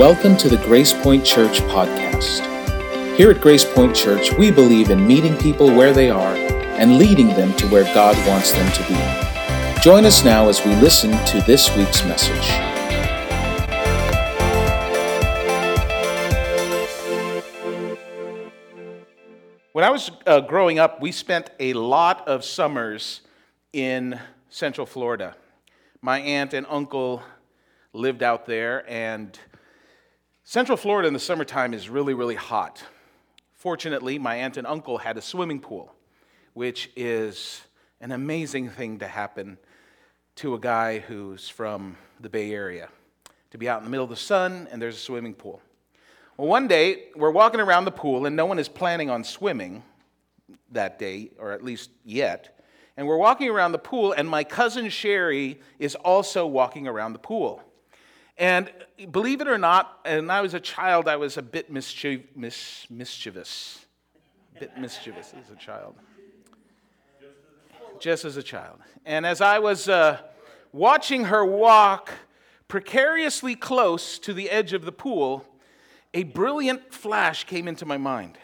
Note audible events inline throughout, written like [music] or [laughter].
Welcome to the Grace Point Church podcast. Here at Grace Point Church, we believe in meeting people where they are and leading them to where God wants them to be. Join us now as we listen to this week's message. When I was uh, growing up, we spent a lot of summers in Central Florida. My aunt and uncle lived out there, and Central Florida in the summertime is really, really hot. Fortunately, my aunt and uncle had a swimming pool, which is an amazing thing to happen to a guy who's from the Bay Area. To be out in the middle of the sun and there's a swimming pool. Well, one day, we're walking around the pool, and no one is planning on swimming that day, or at least yet. And we're walking around the pool, and my cousin Sherry is also walking around the pool. And believe it or not, when I was a child, I was a bit mis, mischievous. A bit mischievous as a child. Just as a child. And as I was uh, watching her walk precariously close to the edge of the pool, a brilliant flash came into my mind.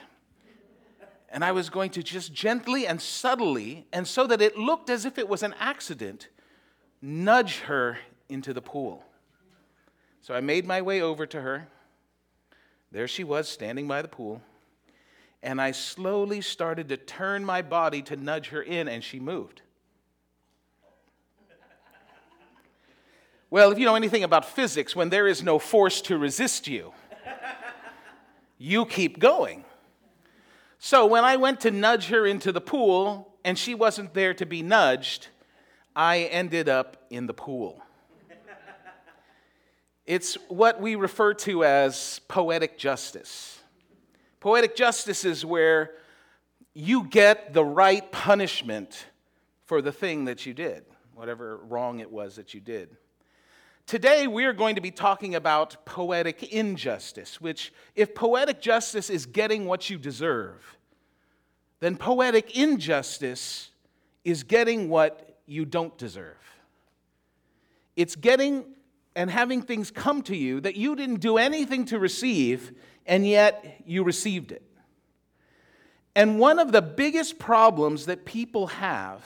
And I was going to just gently and subtly, and so that it looked as if it was an accident, nudge her into the pool. So I made my way over to her. There she was, standing by the pool. And I slowly started to turn my body to nudge her in, and she moved. Well, if you know anything about physics, when there is no force to resist you, you keep going. So when I went to nudge her into the pool and she wasn't there to be nudged, I ended up in the pool. It's what we refer to as poetic justice. Poetic justice is where you get the right punishment for the thing that you did, whatever wrong it was that you did. Today, we are going to be talking about poetic injustice, which, if poetic justice is getting what you deserve, then poetic injustice is getting what you don't deserve. It's getting and having things come to you that you didn't do anything to receive, and yet you received it. And one of the biggest problems that people have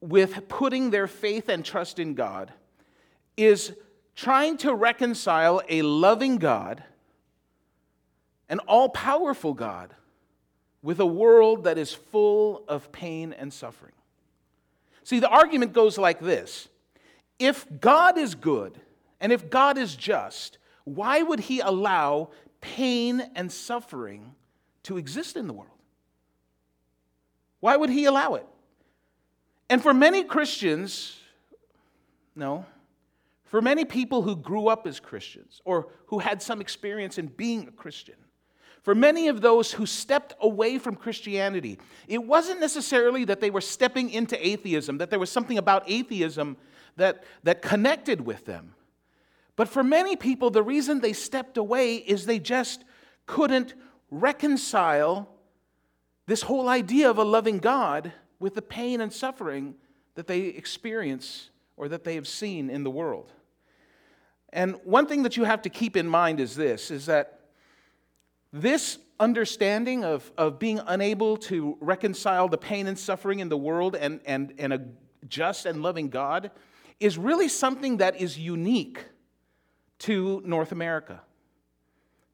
with putting their faith and trust in God is trying to reconcile a loving God, an all powerful God, with a world that is full of pain and suffering. See, the argument goes like this if God is good and if God is just, why would he allow pain and suffering to exist in the world? Why would he allow it? And for many Christians, no, for many people who grew up as Christians or who had some experience in being a Christian, for many of those who stepped away from Christianity, it wasn't necessarily that they were stepping into atheism, that there was something about atheism that, that connected with them. But for many people, the reason they stepped away is they just couldn't reconcile this whole idea of a loving God with the pain and suffering that they experience or that they have seen in the world. And one thing that you have to keep in mind is this is that this understanding of, of being unable to reconcile the pain and suffering in the world and, and, and a just and loving God is really something that is unique to North America,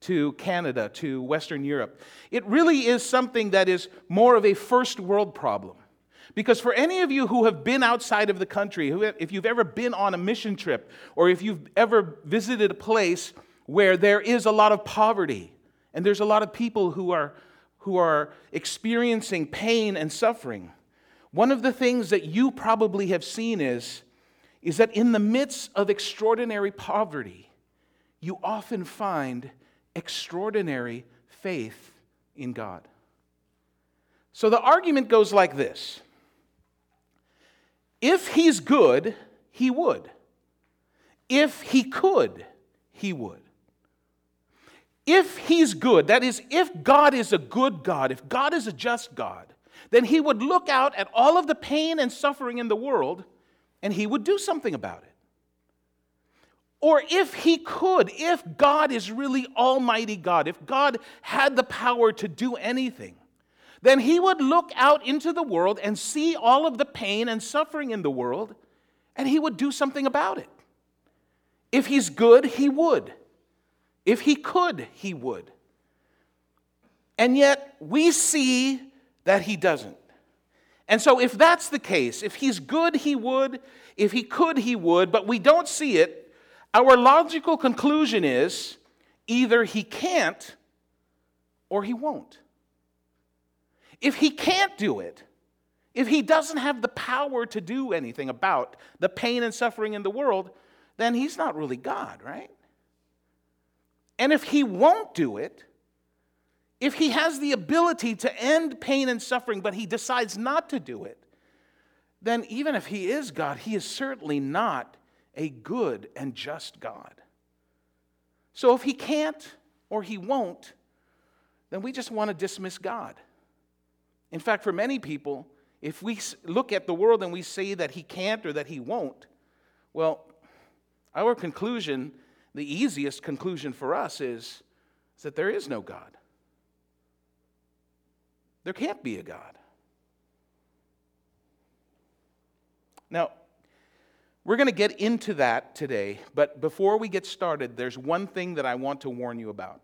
to Canada, to Western Europe. It really is something that is more of a first world problem. Because for any of you who have been outside of the country, if you've ever been on a mission trip, or if you've ever visited a place where there is a lot of poverty, and there's a lot of people who are, who are experiencing pain and suffering, one of the things that you probably have seen is is that in the midst of extraordinary poverty, you often find extraordinary faith in God. So the argument goes like this If he's good, he would. If he could, he would. If he's good, that is, if God is a good God, if God is a just God, then he would look out at all of the pain and suffering in the world and he would do something about it. Or if he could, if God is really Almighty God, if God had the power to do anything, then he would look out into the world and see all of the pain and suffering in the world, and he would do something about it. If he's good, he would. If he could, he would. And yet, we see that he doesn't. And so, if that's the case, if he's good, he would. If he could, he would, but we don't see it, our logical conclusion is either he can't or he won't. If he can't do it, if he doesn't have the power to do anything about the pain and suffering in the world, then he's not really God, right? And if he won't do it, if he has the ability to end pain and suffering, but he decides not to do it, then even if he is God, he is certainly not a good and just God. So if he can't or he won't, then we just want to dismiss God. In fact, for many people, if we look at the world and we say that he can't or that he won't, well, our conclusion, the easiest conclusion for us is, is that there is no God. There can't be a God. Now, we're going to get into that today, but before we get started, there's one thing that I want to warn you about,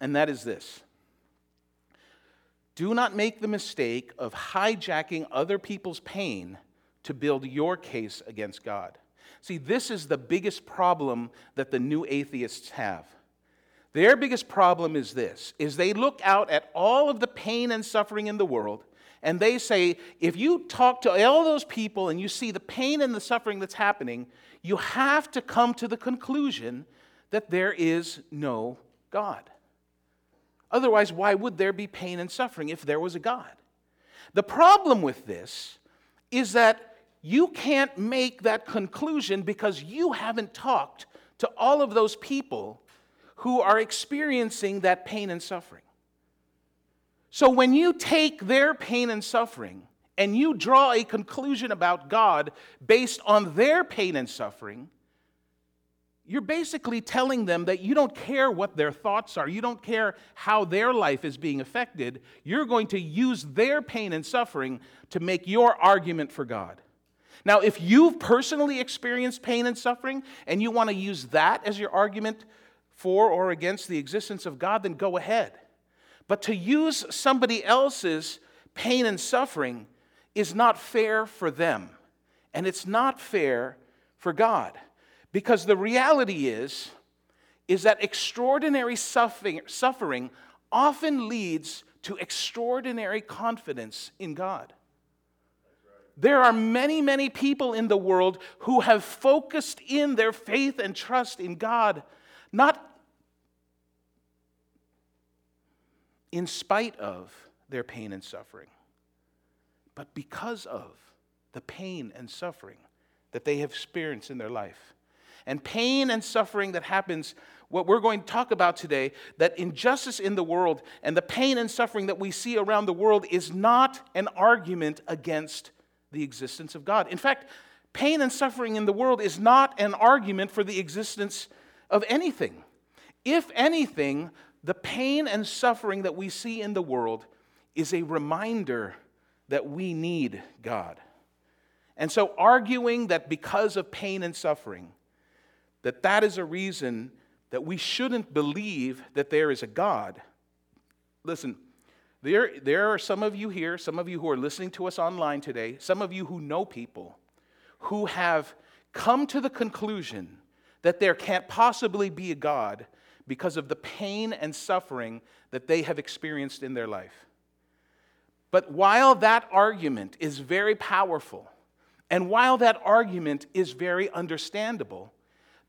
and that is this. Do not make the mistake of hijacking other people's pain to build your case against God. See, this is the biggest problem that the new atheists have. Their biggest problem is this is they look out at all of the pain and suffering in the world and they say if you talk to all those people and you see the pain and the suffering that's happening, you have to come to the conclusion that there is no God. Otherwise, why would there be pain and suffering if there was a God? The problem with this is that you can't make that conclusion because you haven't talked to all of those people who are experiencing that pain and suffering. So when you take their pain and suffering and you draw a conclusion about God based on their pain and suffering, you're basically telling them that you don't care what their thoughts are, you don't care how their life is being affected. You're going to use their pain and suffering to make your argument for God. Now, if you've personally experienced pain and suffering and you want to use that as your argument for or against the existence of God, then go ahead. But to use somebody else's pain and suffering is not fair for them, and it's not fair for God. Because the reality is, is that extraordinary suffering, suffering often leads to extraordinary confidence in God. There are many, many people in the world who have focused in their faith and trust in God, not in spite of their pain and suffering, but because of the pain and suffering that they have experienced in their life. And pain and suffering that happens, what we're going to talk about today, that injustice in the world and the pain and suffering that we see around the world is not an argument against the existence of God. In fact, pain and suffering in the world is not an argument for the existence of anything. If anything, the pain and suffering that we see in the world is a reminder that we need God. And so arguing that because of pain and suffering, that that is a reason that we shouldn't believe that there is a God. Listen, there, there are some of you here, some of you who are listening to us online today, some of you who know people who have come to the conclusion that there can't possibly be a God because of the pain and suffering that they have experienced in their life. But while that argument is very powerful, and while that argument is very understandable,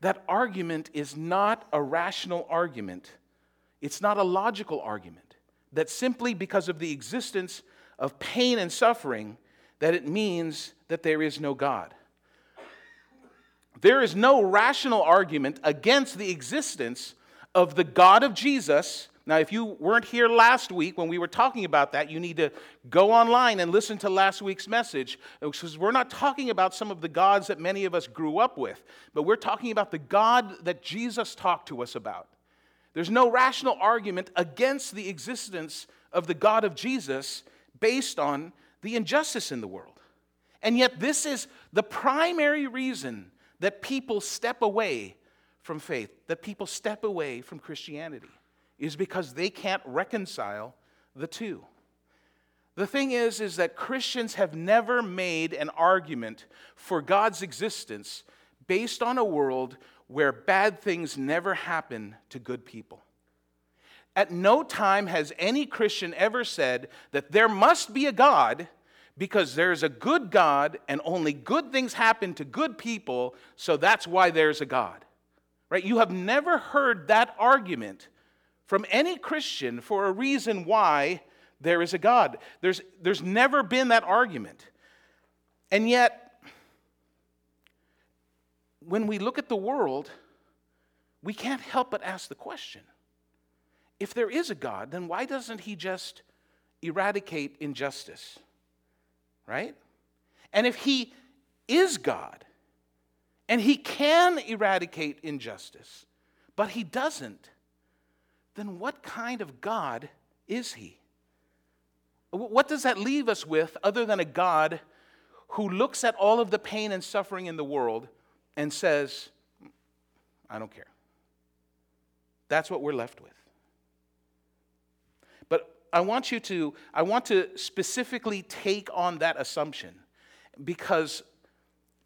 that argument is not a rational argument. It's not a logical argument. That simply because of the existence of pain and suffering, that it means that there is no God. There is no rational argument against the existence of the God of Jesus Now, if you weren't here last week when we were talking about that, you need to go online and listen to last week's message because we're not talking about some of the gods that many of us grew up with, but we're talking about the God that Jesus talked to us about. There's no rational argument against the existence of the God of Jesus based on the injustice in the world. And yet, this is the primary reason that people step away from faith, that people step away from Christianity, is because they can't reconcile the two. The thing is is that Christians have never made an argument for God's existence based on a world where bad things never happen to good people. At no time has any Christian ever said that there must be a God because there's a good God and only good things happen to good people, so that's why there's a God. Right? You have never heard that argument from any Christian for a reason why there is a God. There's, there's never been that argument. And yet, when we look at the world, we can't help but ask the question if there is a God, then why doesn't he just eradicate injustice? Right? And if he is God and he can eradicate injustice, but he doesn't, then what kind of God is he? What does that leave us with other than a God who looks at all of the pain and suffering in the world and says, I don't care? That's what we're left with. But I want you to, I want to specifically take on that assumption because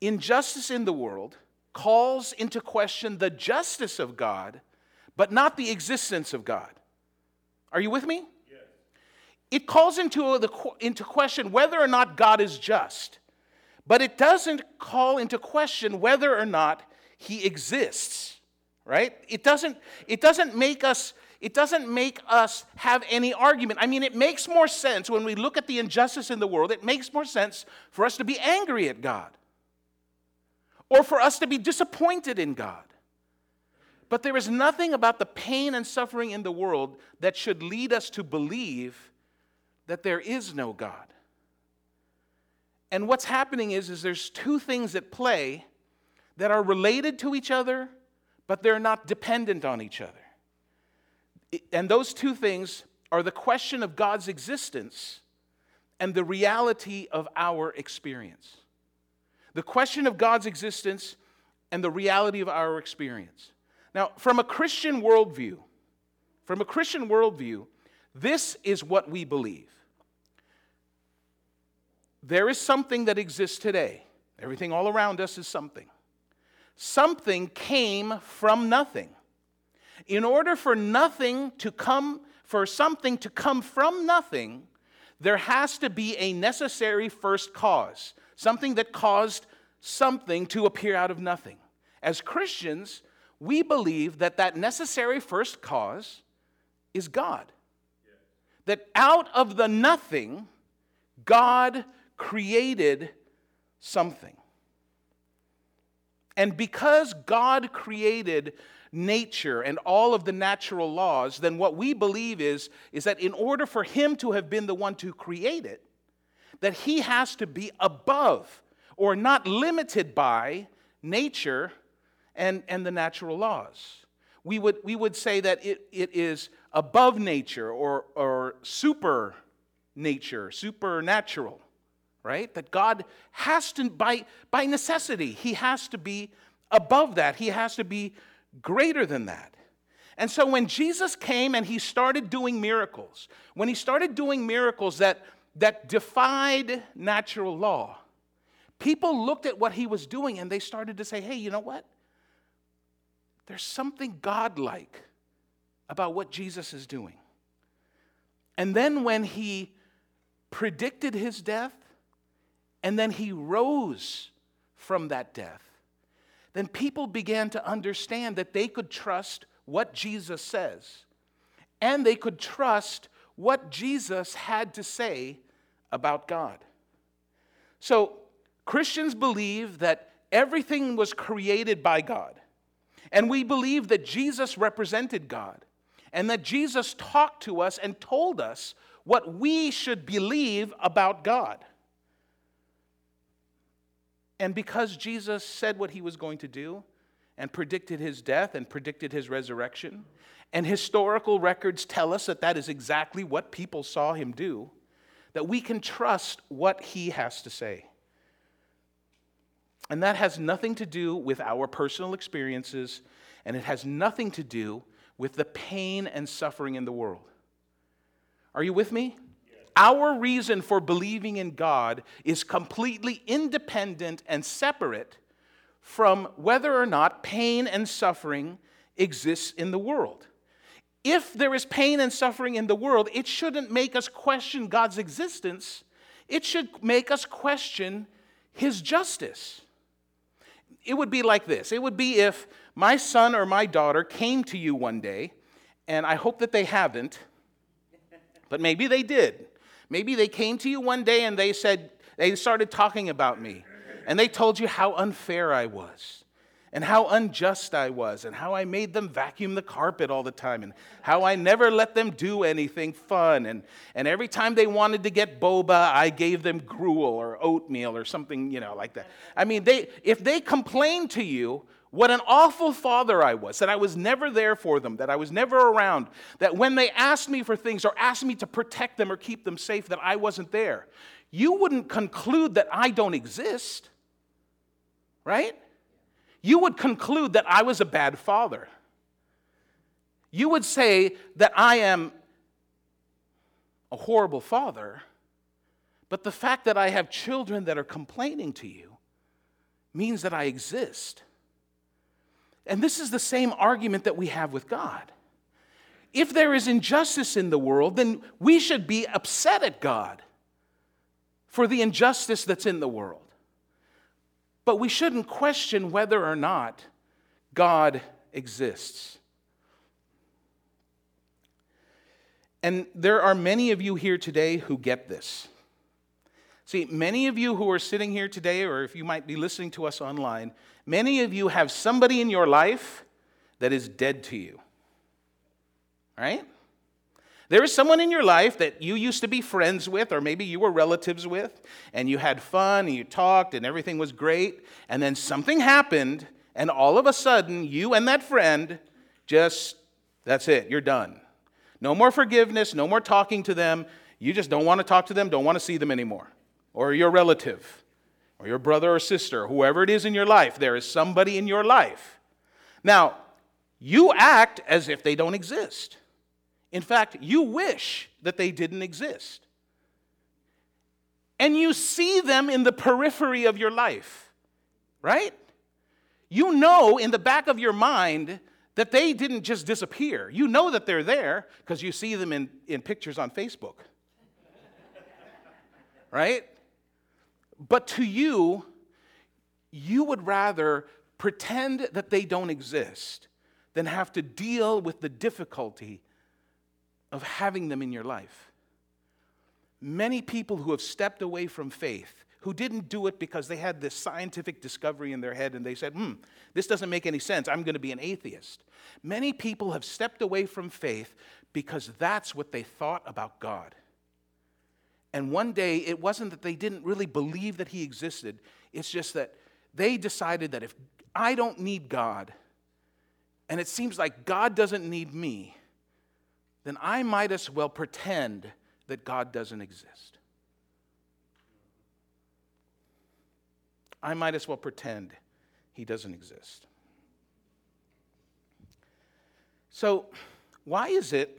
injustice in the world calls into question the justice of God, but not the existence of God. Are you with me? Yes. It calls into, the, into question whether or not God is just, but it doesn't call into question whether or not he exists, right? It doesn't, it doesn't make us it doesn't make us have any argument. I mean, it makes more sense when we look at the injustice in the world, it makes more sense for us to be angry at God or for us to be disappointed in God. But there is nothing about the pain and suffering in the world that should lead us to believe that there is no God. And what's happening is, is there's two things at play that are related to each other, but they're not dependent on each other. And those two things are the question of God's existence and the reality of our experience. The question of God's existence and the reality of our experience. Now, from a Christian worldview, from a Christian worldview, this is what we believe. There is something that exists today. Everything all around us is something. Something came from nothing. In order for nothing to come, for something to come from nothing, there has to be a necessary first cause, something that caused something to appear out of nothing. As Christians, we believe that that necessary first cause is God. That out of the nothing, God created something. And because God created nature and all of the natural laws, then what we believe is, is that in order for him to have been the one to create it, that he has to be above or not limited by nature and, and the natural laws. We would, we would say that it, it is above nature or, or super nature, supernatural, right? That God has to, by, by necessity, he has to be above that. He has to be greater than that. And so when Jesus came and he started doing miracles, when he started doing miracles that, that defied natural law, people looked at what he was doing and they started to say, hey, you know what? There's something godlike about what Jesus is doing. And then when he predicted his death, and then he rose from that death, then people began to understand that they could trust what Jesus says and they could trust what Jesus had to say about God. So, Christians believe that everything was created by God, and we believe that Jesus represented God. and that Jesus talked to us and told us what we should believe about God. And because Jesus said what he was going to do and predicted his death and predicted his resurrection, and historical records tell us that that is exactly what people saw him do, that we can trust what he has to say. And that has nothing to do with our personal experiences, and it has nothing to do with the pain and suffering in the world. Are you with me? Our reason for believing in God is completely independent and separate from whether or not pain and suffering exists in the world. If there is pain and suffering in the world, it shouldn't make us question God's existence. It should make us question his justice. It would be like this it would be if my son or my daughter came to you one day, and I hope that they haven't, but maybe they did. Maybe they came to you one day and they said, they started talking about me, and they told you how unfair I was and how unjust I was, and how I made them vacuum the carpet all the time, and how I never let them do anything fun. And, and every time they wanted to get boba, I gave them gruel or oatmeal or something, you know, like that. I mean, they, if they complained to you, what an awful father I was, that I was never there for them, that I was never around, that when they asked me for things or asked me to protect them or keep them safe, that I wasn't there. You wouldn't conclude that I don't exist, right? You would conclude that I was a bad father. You would say that I am a horrible father, but the fact that I have children that are complaining to you means that I exist. And this is the same argument that we have with God. If there is injustice in the world, then we should be upset at God for the injustice that's in the world. But we shouldn't question whether or not God exists. And there are many of you here today who get this. See, many of you who are sitting here today, or if you might be listening to us online, many of you have somebody in your life that is dead to you. Right? There is someone in your life that you used to be friends with, or maybe you were relatives with, and you had fun and you talked and everything was great, and then something happened, and all of a sudden, you and that friend just, that's it, you're done. No more forgiveness, no more talking to them. You just don't want to talk to them, don't want to see them anymore. Or your relative, or your brother or sister, whoever it is in your life, there is somebody in your life. Now, you act as if they don't exist. In fact, you wish that they didn't exist. And you see them in the periphery of your life, right? You know in the back of your mind that they didn't just disappear. You know that they're there because you see them in, in pictures on Facebook, [laughs] right? But to you, you would rather pretend that they don't exist than have to deal with the difficulty of having them in your life. Many people who have stepped away from faith, who didn't do it because they had this scientific discovery in their head and they said, hmm, this doesn't make any sense. I'm going to be an atheist. Many people have stepped away from faith because that's what they thought about God. And one day, it wasn't that they didn't really believe that He existed, it's just that they decided that if I don't need God, and it seems like God doesn't need me, then I might as well pretend that God doesn't exist. I might as well pretend he doesn't exist. So, why is it,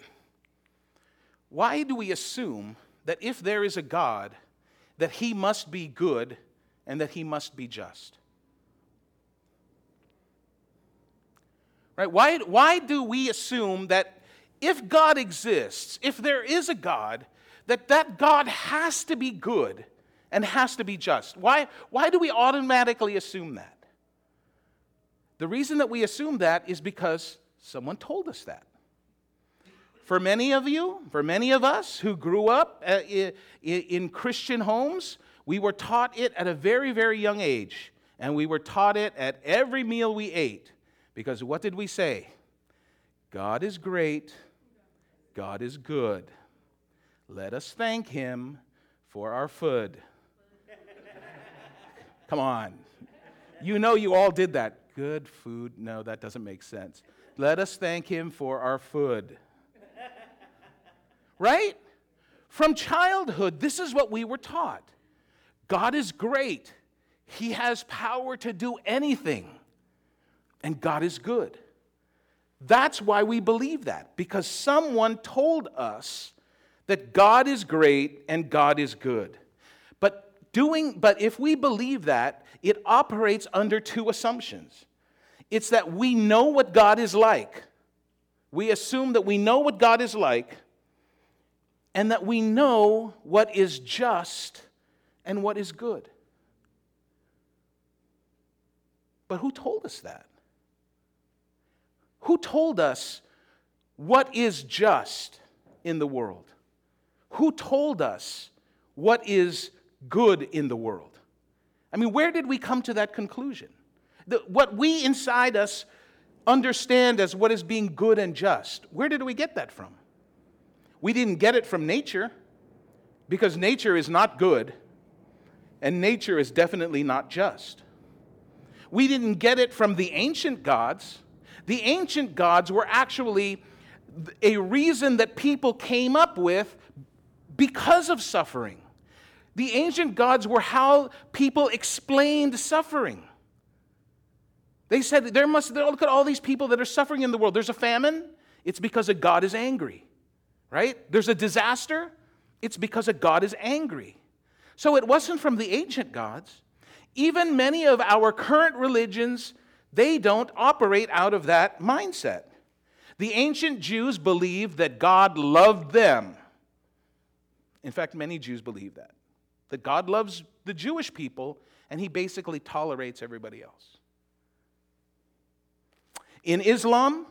why do we assume that if there is a God, that he must be good and that he must be just? Right? Why, why do we assume that if God exists, if there is a God, that that God has to be good and has to be just. Why, why do we automatically assume that? The reason that we assume that is because someone told us that. For many of you, for many of us who grew up uh, in Christian homes, we were taught it at a very, very young age. And we were taught it at every meal we ate. Because what did we say? God is great, God is good. Let us thank him for our food. [laughs] Come on. You know you all did that. Good food. No, that doesn't make sense. Let us thank him for our food. [laughs] Right? From childhood, this is what we were taught God is great, He has power to do anything, and God is good. That's why we believe that, because someone told us that God is great and God is good. But doing but if we believe that, it operates under two assumptions. It's that we know what God is like. We assume that we know what God is like and that we know what is just and what is good. But who told us that? Who told us what is just in the world? Who told us what is good in the world? I mean, where did we come to that conclusion? The, what we inside us understand as what is being good and just, where did we get that from? We didn't get it from nature because nature is not good and nature is definitely not just. We didn't get it from the ancient gods. The ancient gods were actually a reason that people came up with because of suffering. The ancient gods were how people explained suffering. They said there must look at all these people that are suffering in the world. There's a famine, it's because a God is angry right? There's a disaster, it's because a God is angry. So it wasn't from the ancient gods. Even many of our current religions, they don't operate out of that mindset. The ancient Jews believed that God loved them. In fact, many Jews believe that. That God loves the Jewish people and he basically tolerates everybody else. In Islam,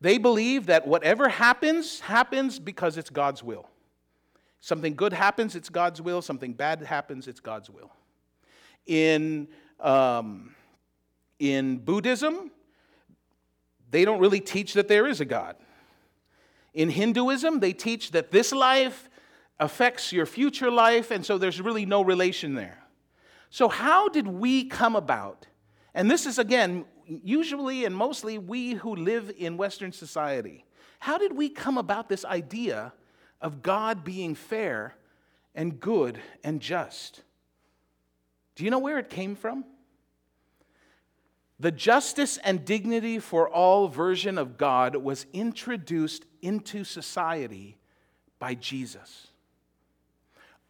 they believe that whatever happens, happens because it's God's will. Something good happens, it's God's will. Something bad happens, it's God's will. In, um, in Buddhism, they don't really teach that there is a God. In Hinduism, they teach that this life affects your future life, and so there's really no relation there. So, how did we come about? And this is, again, usually and mostly we who live in Western society. How did we come about this idea of God being fair and good and just? Do you know where it came from? The justice and dignity for all version of God was introduced into society by Jesus.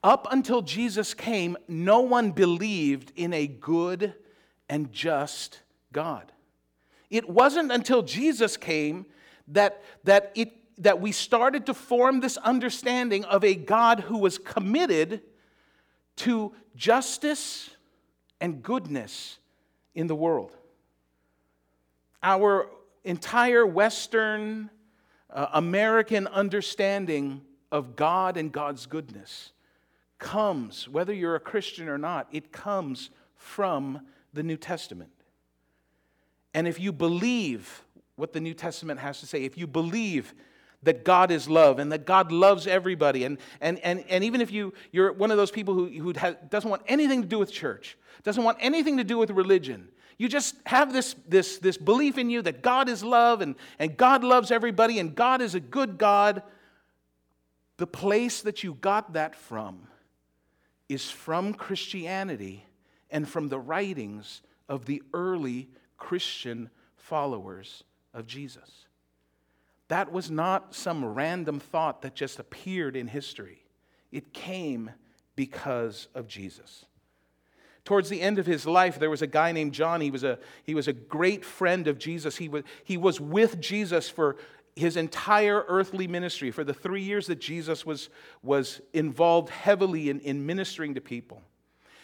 Up until Jesus came, no one believed in a good and just God. It wasn't until Jesus came that, that, it, that we started to form this understanding of a God who was committed to justice and goodness in the world. Our entire Western uh, American understanding of God and God's goodness comes, whether you're a Christian or not, it comes from the New Testament. And if you believe what the New Testament has to say, if you believe that God is love and that God loves everybody, and, and, and, and even if you, you're one of those people who, who doesn't want anything to do with church, doesn't want anything to do with religion, you just have this, this, this belief in you that God is love and, and God loves everybody and God is a good God. The place that you got that from is from Christianity and from the writings of the early Christian followers of Jesus. That was not some random thought that just appeared in history, it came because of Jesus. Towards the end of his life, there was a guy named John. He was a, he was a great friend of Jesus. He was, he was with Jesus for his entire earthly ministry, for the three years that Jesus was, was involved heavily in, in ministering to people.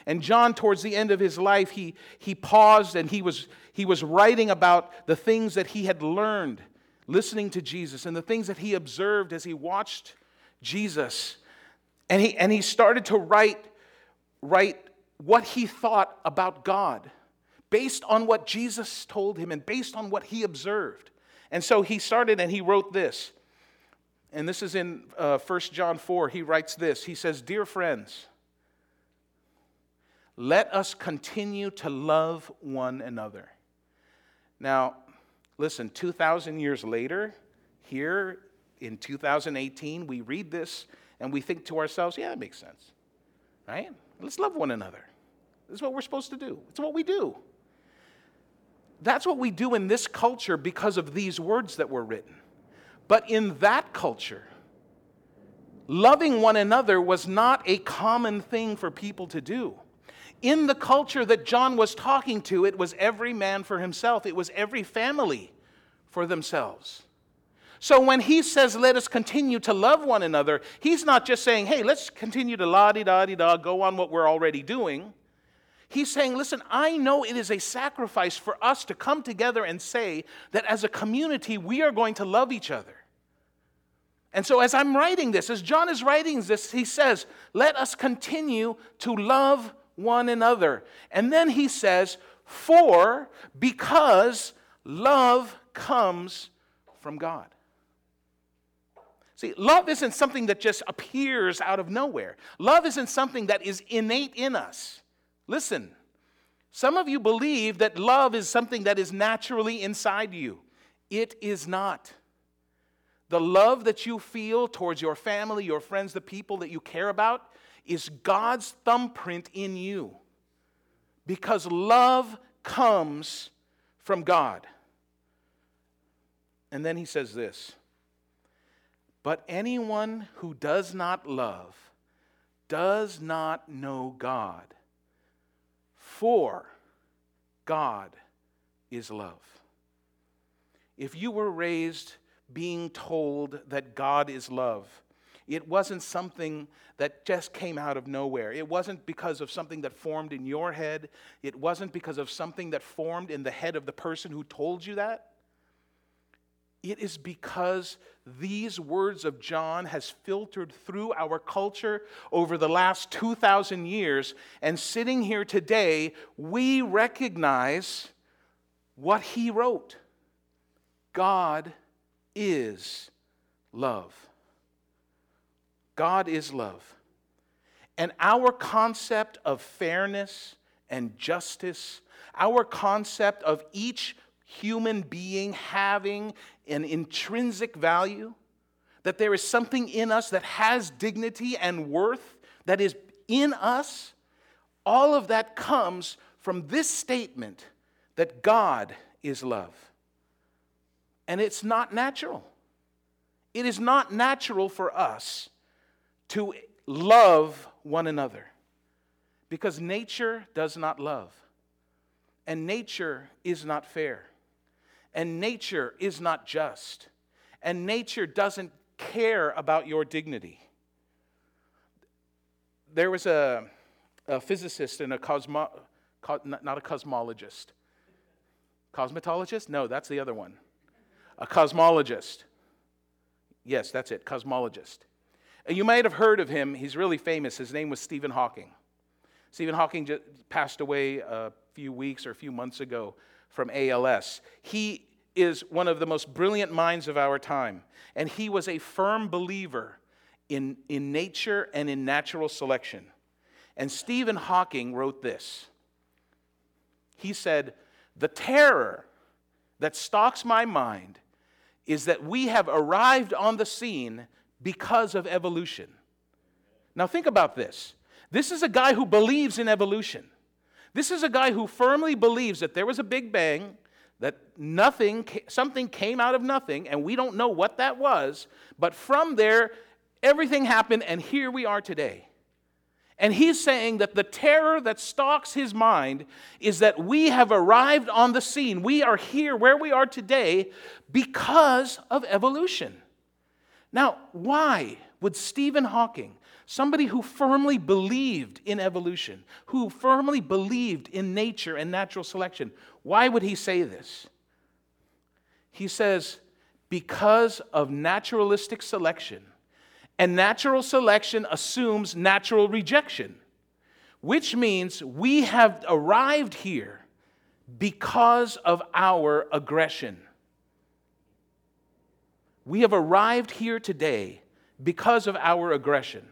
And John, towards the end of his life, he, he paused and he was, he was writing about the things that he had learned listening to Jesus and the things that he observed as he watched Jesus. And he, and he started to write, write what he thought about God based on what Jesus told him and based on what he observed. And so he started and he wrote this. and this is in uh, 1 John 4, he writes this. He says, Dear friends, let us continue to love one another. Now, listen, 2,000 years later, here in 2018, we read this and we think to ourselves, yeah, that makes sense, right? Let's love one another. This is what we're supposed to do, it's what we do. That's what we do in this culture because of these words that were written. But in that culture, loving one another was not a common thing for people to do. In the culture that John was talking to, it was every man for himself, it was every family for themselves. So when he says, let us continue to love one another, he's not just saying, hey, let's continue to la di da di da, go on what we're already doing. He's saying, listen, I know it is a sacrifice for us to come together and say that as a community, we are going to love each other. And so, as I'm writing this, as John is writing this, he says, let us continue to love one another. And then he says, for, because love comes from God. See, love isn't something that just appears out of nowhere. Love isn't something that is innate in us. Listen, some of you believe that love is something that is naturally inside you. It is not. The love that you feel towards your family, your friends, the people that you care about is God's thumbprint in you. Because love comes from God. And then he says this but anyone who does not love does not know God, for God is love. If you were raised being told that God is love, it wasn't something that just came out of nowhere. It wasn't because of something that formed in your head. It wasn't because of something that formed in the head of the person who told you that. It is because these words of John has filtered through our culture over the last 2000 years and sitting here today we recognize what he wrote. God is love. God is love. And our concept of fairness and justice, our concept of each human being having an intrinsic value, that there is something in us that has dignity and worth that is in us, all of that comes from this statement that God is love. And it's not natural. It is not natural for us to love one another because nature does not love, and nature is not fair. And nature is not just. And nature doesn't care about your dignity. There was a, a physicist and a cosmo, co, not a cosmologist. Cosmetologist? No, that's the other one. A cosmologist. Yes, that's it, cosmologist. You might have heard of him. He's really famous. His name was Stephen Hawking. Stephen Hawking just passed away a few weeks or a few months ago from ALS. He is one of the most brilliant minds of our time, and he was a firm believer in, in nature and in natural selection. And Stephen Hawking wrote this. He said, The terror that stalks my mind is that we have arrived on the scene because of evolution. Now, think about this. This is a guy who believes in evolution. This is a guy who firmly believes that there was a big bang, that nothing, something came out of nothing, and we don't know what that was, but from there, everything happened, and here we are today. And he's saying that the terror that stalks his mind is that we have arrived on the scene. We are here where we are today because of evolution. Now, why would Stephen Hawking, somebody who firmly believed in evolution, who firmly believed in nature and natural selection, why would he say this? He says, because of naturalistic selection. And natural selection assumes natural rejection, which means we have arrived here because of our aggression. We have arrived here today because of our aggression.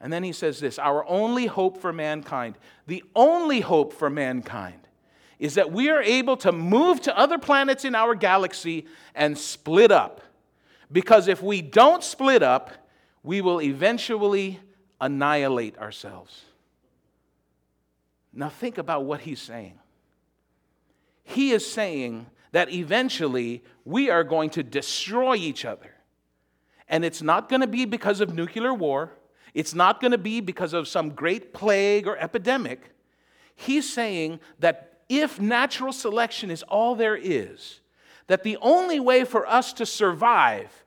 And then he says this our only hope for mankind, the only hope for mankind, is that we are able to move to other planets in our galaxy and split up. Because if we don't split up, we will eventually annihilate ourselves. Now, think about what he's saying. He is saying that eventually we are going to destroy each other. And it's not going to be because of nuclear war, it's not going to be because of some great plague or epidemic. He's saying that if natural selection is all there is, that the only way for us to survive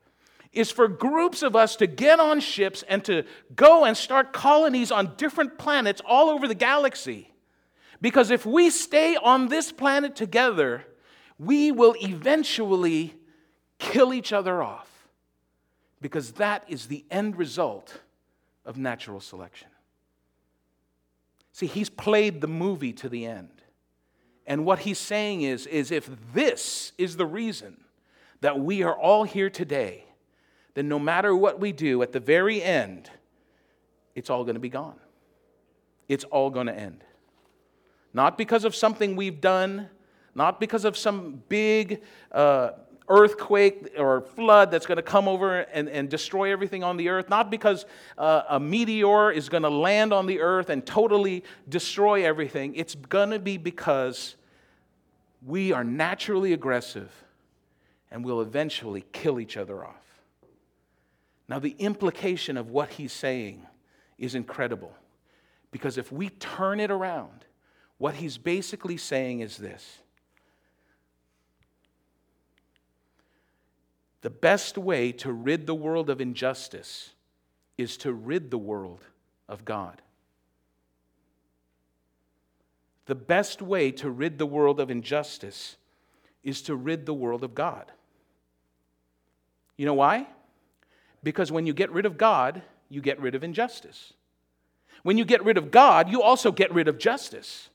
is for groups of us to get on ships and to go and start colonies on different planets all over the galaxy. Because if we stay on this planet together, we will eventually kill each other off. Because that is the end result of natural selection. See, he's played the movie to the end. And what he's saying is, is if this is the reason that we are all here today, then no matter what we do, at the very end, it's all going to be gone. It's all going to end. Not because of something we've done, not because of some big uh, earthquake or flood that's going to come over and, and destroy everything on the earth, not because uh, a meteor is going to land on the earth and totally destroy everything. It's going to be because we are naturally aggressive and we'll eventually kill each other off. Now, the implication of what he's saying is incredible because if we turn it around, what he's basically saying is this The best way to rid the world of injustice is to rid the world of God. The best way to rid the world of injustice is to rid the world of God. You know why? Because when you get rid of God, you get rid of injustice. When you get rid of God, you also get rid of justice.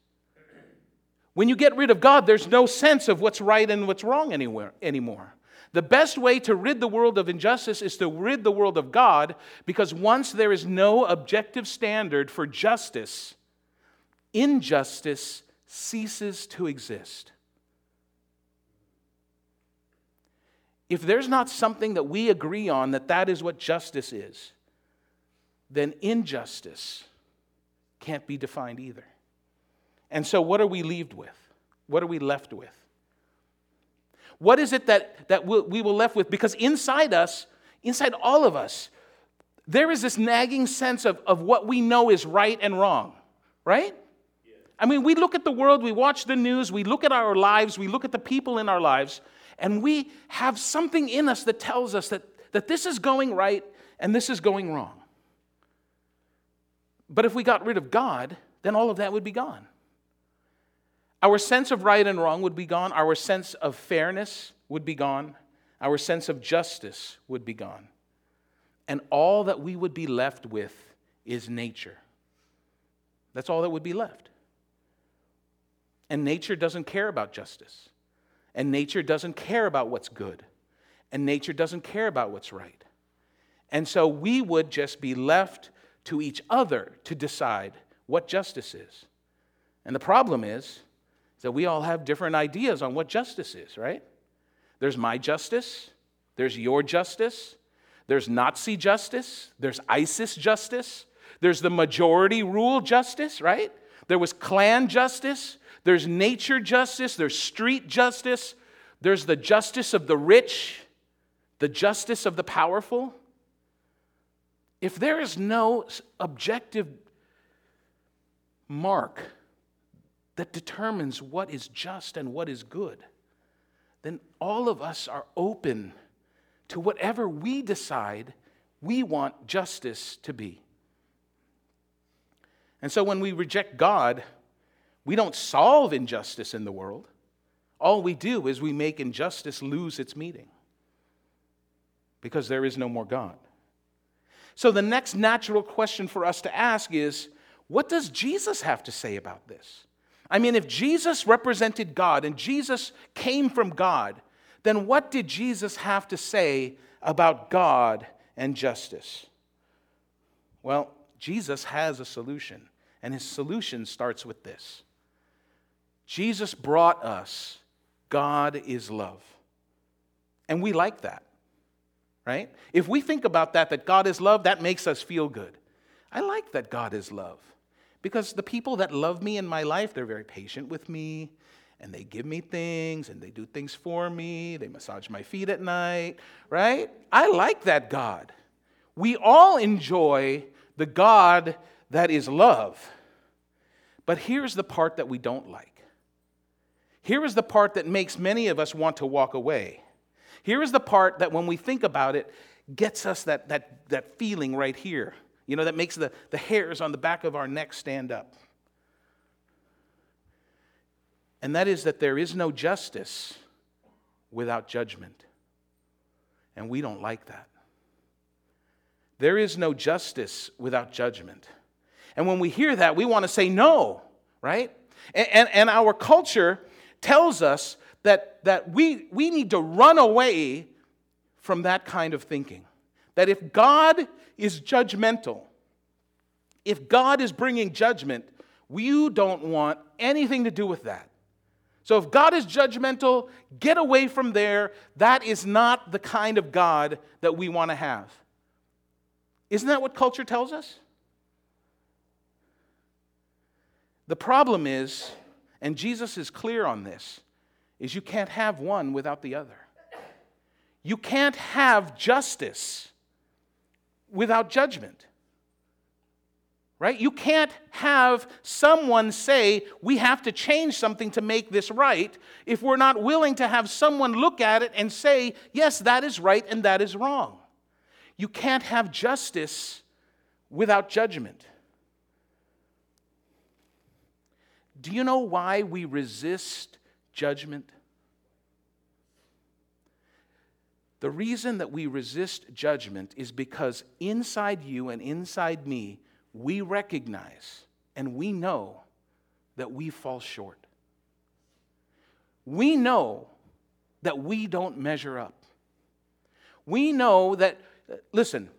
When you get rid of God, there's no sense of what's right and what's wrong anywhere anymore. The best way to rid the world of injustice is to rid the world of God because once there is no objective standard for justice, injustice ceases to exist. If there's not something that we agree on that that is what justice is, then injustice can't be defined either. And so, what are we left with? What are we left with? What is it that, that we will left with? Because inside us, inside all of us, there is this nagging sense of, of what we know is right and wrong, right? I mean, we look at the world, we watch the news, we look at our lives, we look at the people in our lives, and we have something in us that tells us that, that this is going right and this is going wrong. But if we got rid of God, then all of that would be gone. Our sense of right and wrong would be gone. Our sense of fairness would be gone. Our sense of justice would be gone. And all that we would be left with is nature. That's all that would be left. And nature doesn't care about justice. And nature doesn't care about what's good. And nature doesn't care about what's right. And so we would just be left to each other to decide what justice is. And the problem is, that we all have different ideas on what justice is, right? There's my justice, there's your justice, there's Nazi justice, there's ISIS justice, there's the majority rule justice, right? There was clan justice, there's nature justice, there's street justice, there's the justice of the rich, the justice of the powerful. If there is no objective mark that determines what is just and what is good, then all of us are open to whatever we decide we want justice to be. And so when we reject God, we don't solve injustice in the world. All we do is we make injustice lose its meaning because there is no more God. So the next natural question for us to ask is what does Jesus have to say about this? I mean, if Jesus represented God and Jesus came from God, then what did Jesus have to say about God and justice? Well, Jesus has a solution, and his solution starts with this Jesus brought us God is love. And we like that, right? If we think about that, that God is love, that makes us feel good. I like that God is love because the people that love me in my life, they're very patient with me and they give me things and they do things for me. They massage my feet at night, right? I like that God. We all enjoy the God that is love. But here's the part that we don't like. Here is the part that makes many of us want to walk away. Here is the part that, when we think about it, gets us that, that, that feeling right here, you know, that makes the, the hairs on the back of our neck stand up. And that is that there is no justice without judgment. And we don't like that. There is no justice without judgment. And when we hear that, we want to say no, right? And, and, and, our culture tells us that, that we, we need to run away from that kind of thinking. That if God is judgmental, if God is bringing judgment, we don't want anything to do with that. So if God is judgmental, get away from there. That is not the kind of God that we want to have. Isn't that what culture tells us? The problem is, and Jesus is clear on this, is you can't have one without the other. You can't have justice without judgment. Right? You can't have someone say, we have to change something to make this right, if we're not willing to have someone look at it and say, yes, that is right and that is wrong. You can't have justice without judgment. Do you know why we resist judgment? The reason that we resist judgment is because inside you and inside me, we recognize and we know that we fall short. We know that we don't measure up. We know that, listen,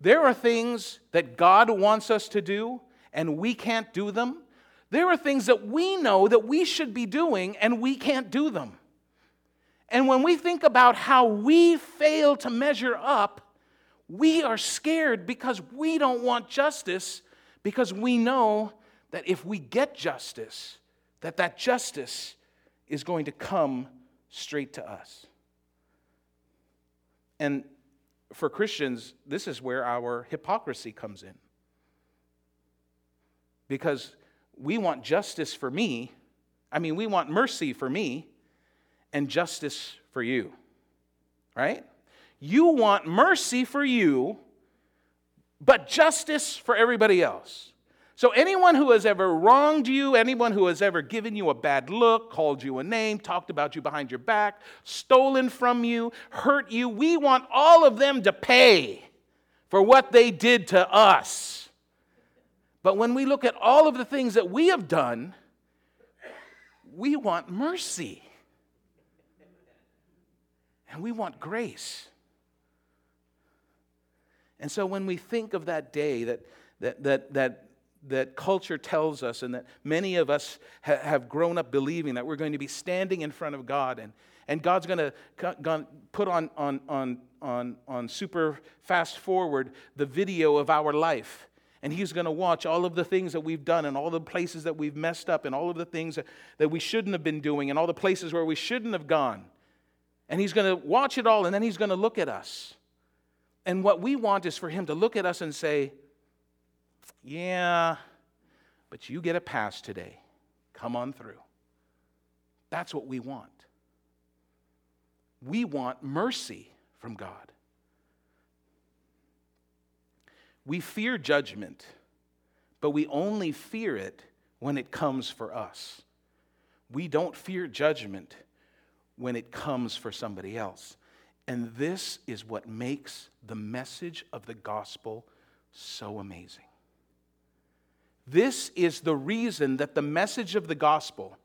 there are things that God wants us to do and we can't do them there are things that we know that we should be doing and we can't do them. And when we think about how we fail to measure up, we are scared because we don't want justice because we know that if we get justice, that that justice is going to come straight to us. And for Christians, this is where our hypocrisy comes in. Because we want justice for me. I mean, we want mercy for me and justice for you. Right? You want mercy for you, but justice for everybody else. So, anyone who has ever wronged you, anyone who has ever given you a bad look, called you a name, talked about you behind your back, stolen from you, hurt you, we want all of them to pay for what they did to us. But when we look at all of the things that we have done, we want mercy. And we want grace. And so when we think of that day that, that, that, that, that culture tells us, and that many of us ha- have grown up believing that we're going to be standing in front of God, and, and God's going to put on, on, on, on, on super fast forward the video of our life and he's going to watch all of the things that we've done and all the places that we've messed up and all of the things that, that we shouldn't have been doing and all the places where we shouldn't have gone. And he's going to watch it all and then he's going to look at us. And what we want is for him to look at us and say, Yeah, but you get a pass today. Come on through. That's what we want. We want mercy from God. We fear judgment, but we only fear it when it comes for us. We don't fear judgment when it comes for somebody else. And this is what makes the message of the gospel so amazing. This is the reason that the message of the gospel,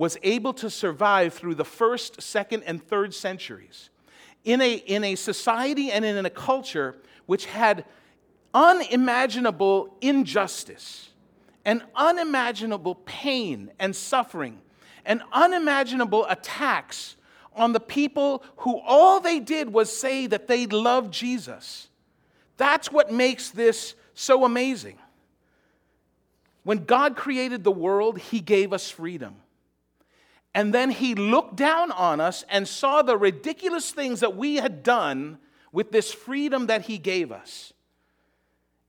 was able to survive through the first, second, and third centuries in a, in a society and in a culture which had unimaginable injustice and unimaginable pain and suffering and unimaginable attacks on the people who all they did was say that they loved Jesus. That's what makes this so amazing. When God created the world, He gave us freedom. And then He looked down on us and saw the ridiculous things that we had done with this freedom that He gave us.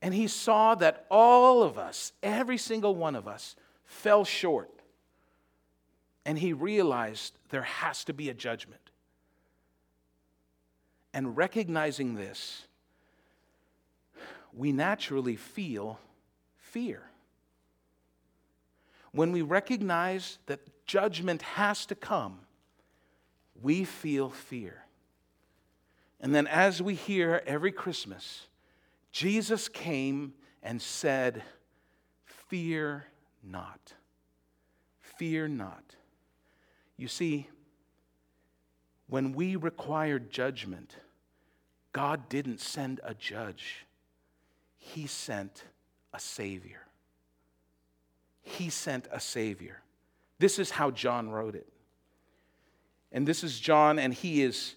And He saw that all of us, every single one of us, fell short. And He realized there has to be a judgment. And recognizing this, we naturally feel fear. When we recognize that judgment has to come, we feel fear. And then, as we hear every Christmas, Jesus came and said, Fear not. Fear not. You see, when we required judgment, God didn't send a judge, He sent a Savior. He sent a Savior. This is how John wrote it. And this is John, and he is,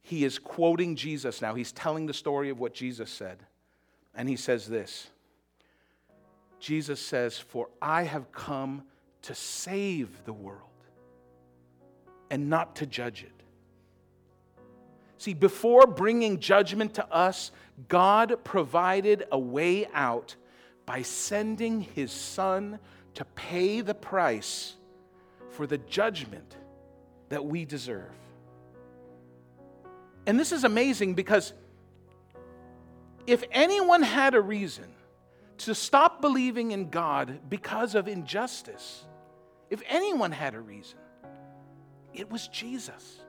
he is quoting Jesus now. He's telling the story of what Jesus said. And he says this Jesus says, For I have come to save the world and not to judge it. See, before bringing judgment to us, God provided a way out by sending his son to pay the price for the judgment that we deserve. And this is amazing because if anyone had a reason to stop believing in God because of injustice, if anyone had a reason, it was Jesus.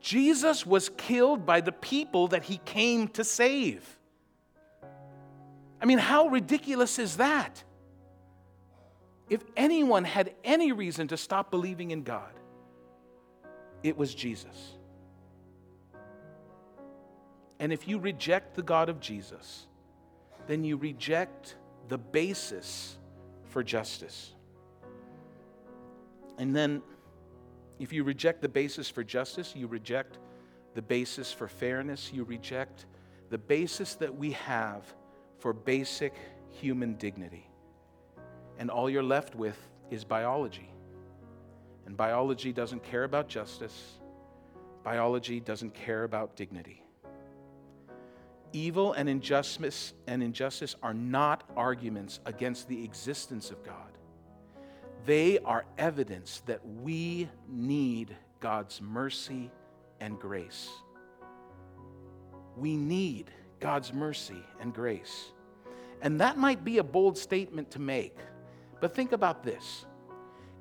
Jesus was killed by the people that he came to save. I mean, how ridiculous is that? If anyone had any reason to stop believing in God, it was Jesus. And if you reject the God of Jesus, then you reject the basis for justice. And then, if you reject the basis for justice, you reject the basis for fairness, you reject the basis that we have for basic human dignity and all you're left with is biology. And biology doesn't care about justice, biology doesn't care about dignity. Evil and injustice, and injustice are not arguments against the existence of God. They are evidence that we need God's mercy and grace. We need God's mercy and grace. And that might be a bold statement to make. But think about this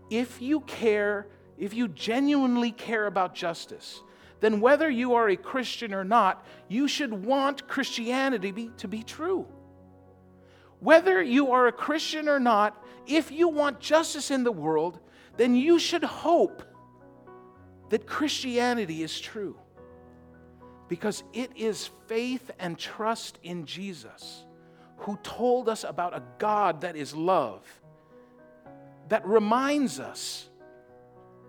if you care, if you genuinely care about justice, then whether you are a Christian or not, you should want Christianity be, to be true. Whether you are a Christian or not, if you want justice in the world, then you should hope that Christianity is true. Because it is faith and trust in Jesus who told us about a God that is love that reminds us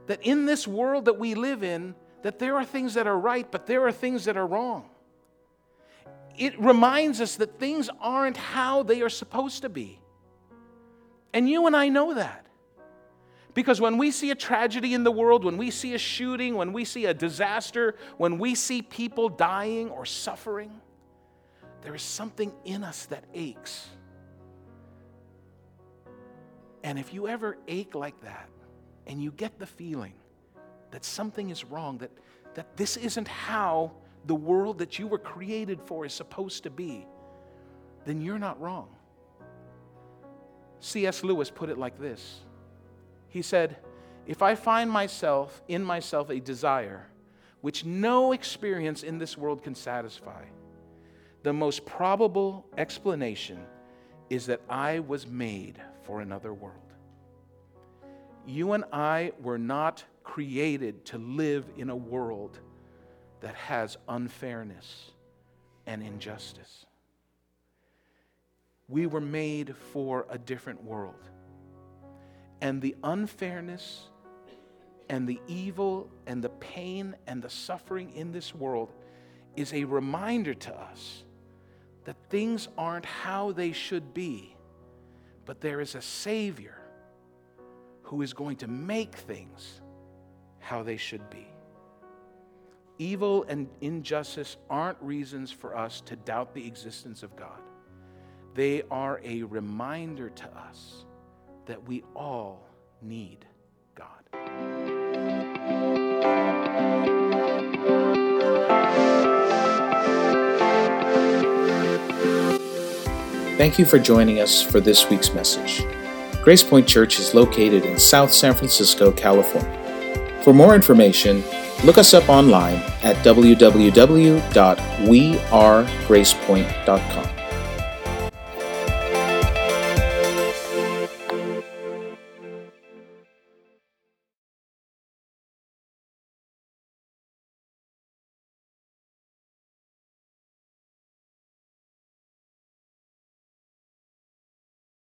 that in this world that we live in, that there are things that are right, but there are things that are wrong. It reminds us that things aren't how they are supposed to be. And you and I know that. Because when we see a tragedy in the world, when we see a shooting, when we see a disaster, when we see people dying or suffering, there is something in us that aches. And if you ever ache like that and you get the feeling that something is wrong, that, that this isn't how the world that you were created for is supposed to be, then you're not wrong. C.S. Lewis put it like this He said, If I find myself in myself a desire which no experience in this world can satisfy, the most probable explanation is that I was made for another world. You and I were not created to live in a world that has unfairness and injustice. We were made for a different world. And the unfairness and the evil and the pain and the suffering in this world is a reminder to us that things aren't how they should be, but there is a Savior who is going to make things how they should be. Evil and injustice aren't reasons for us to doubt the existence of God. They are a reminder to us that we all need God. Thank you for joining us for this week's message. Grace Point Church is located in South San Francisco, California. For more information, look us up online at www.wearegracepoint.com.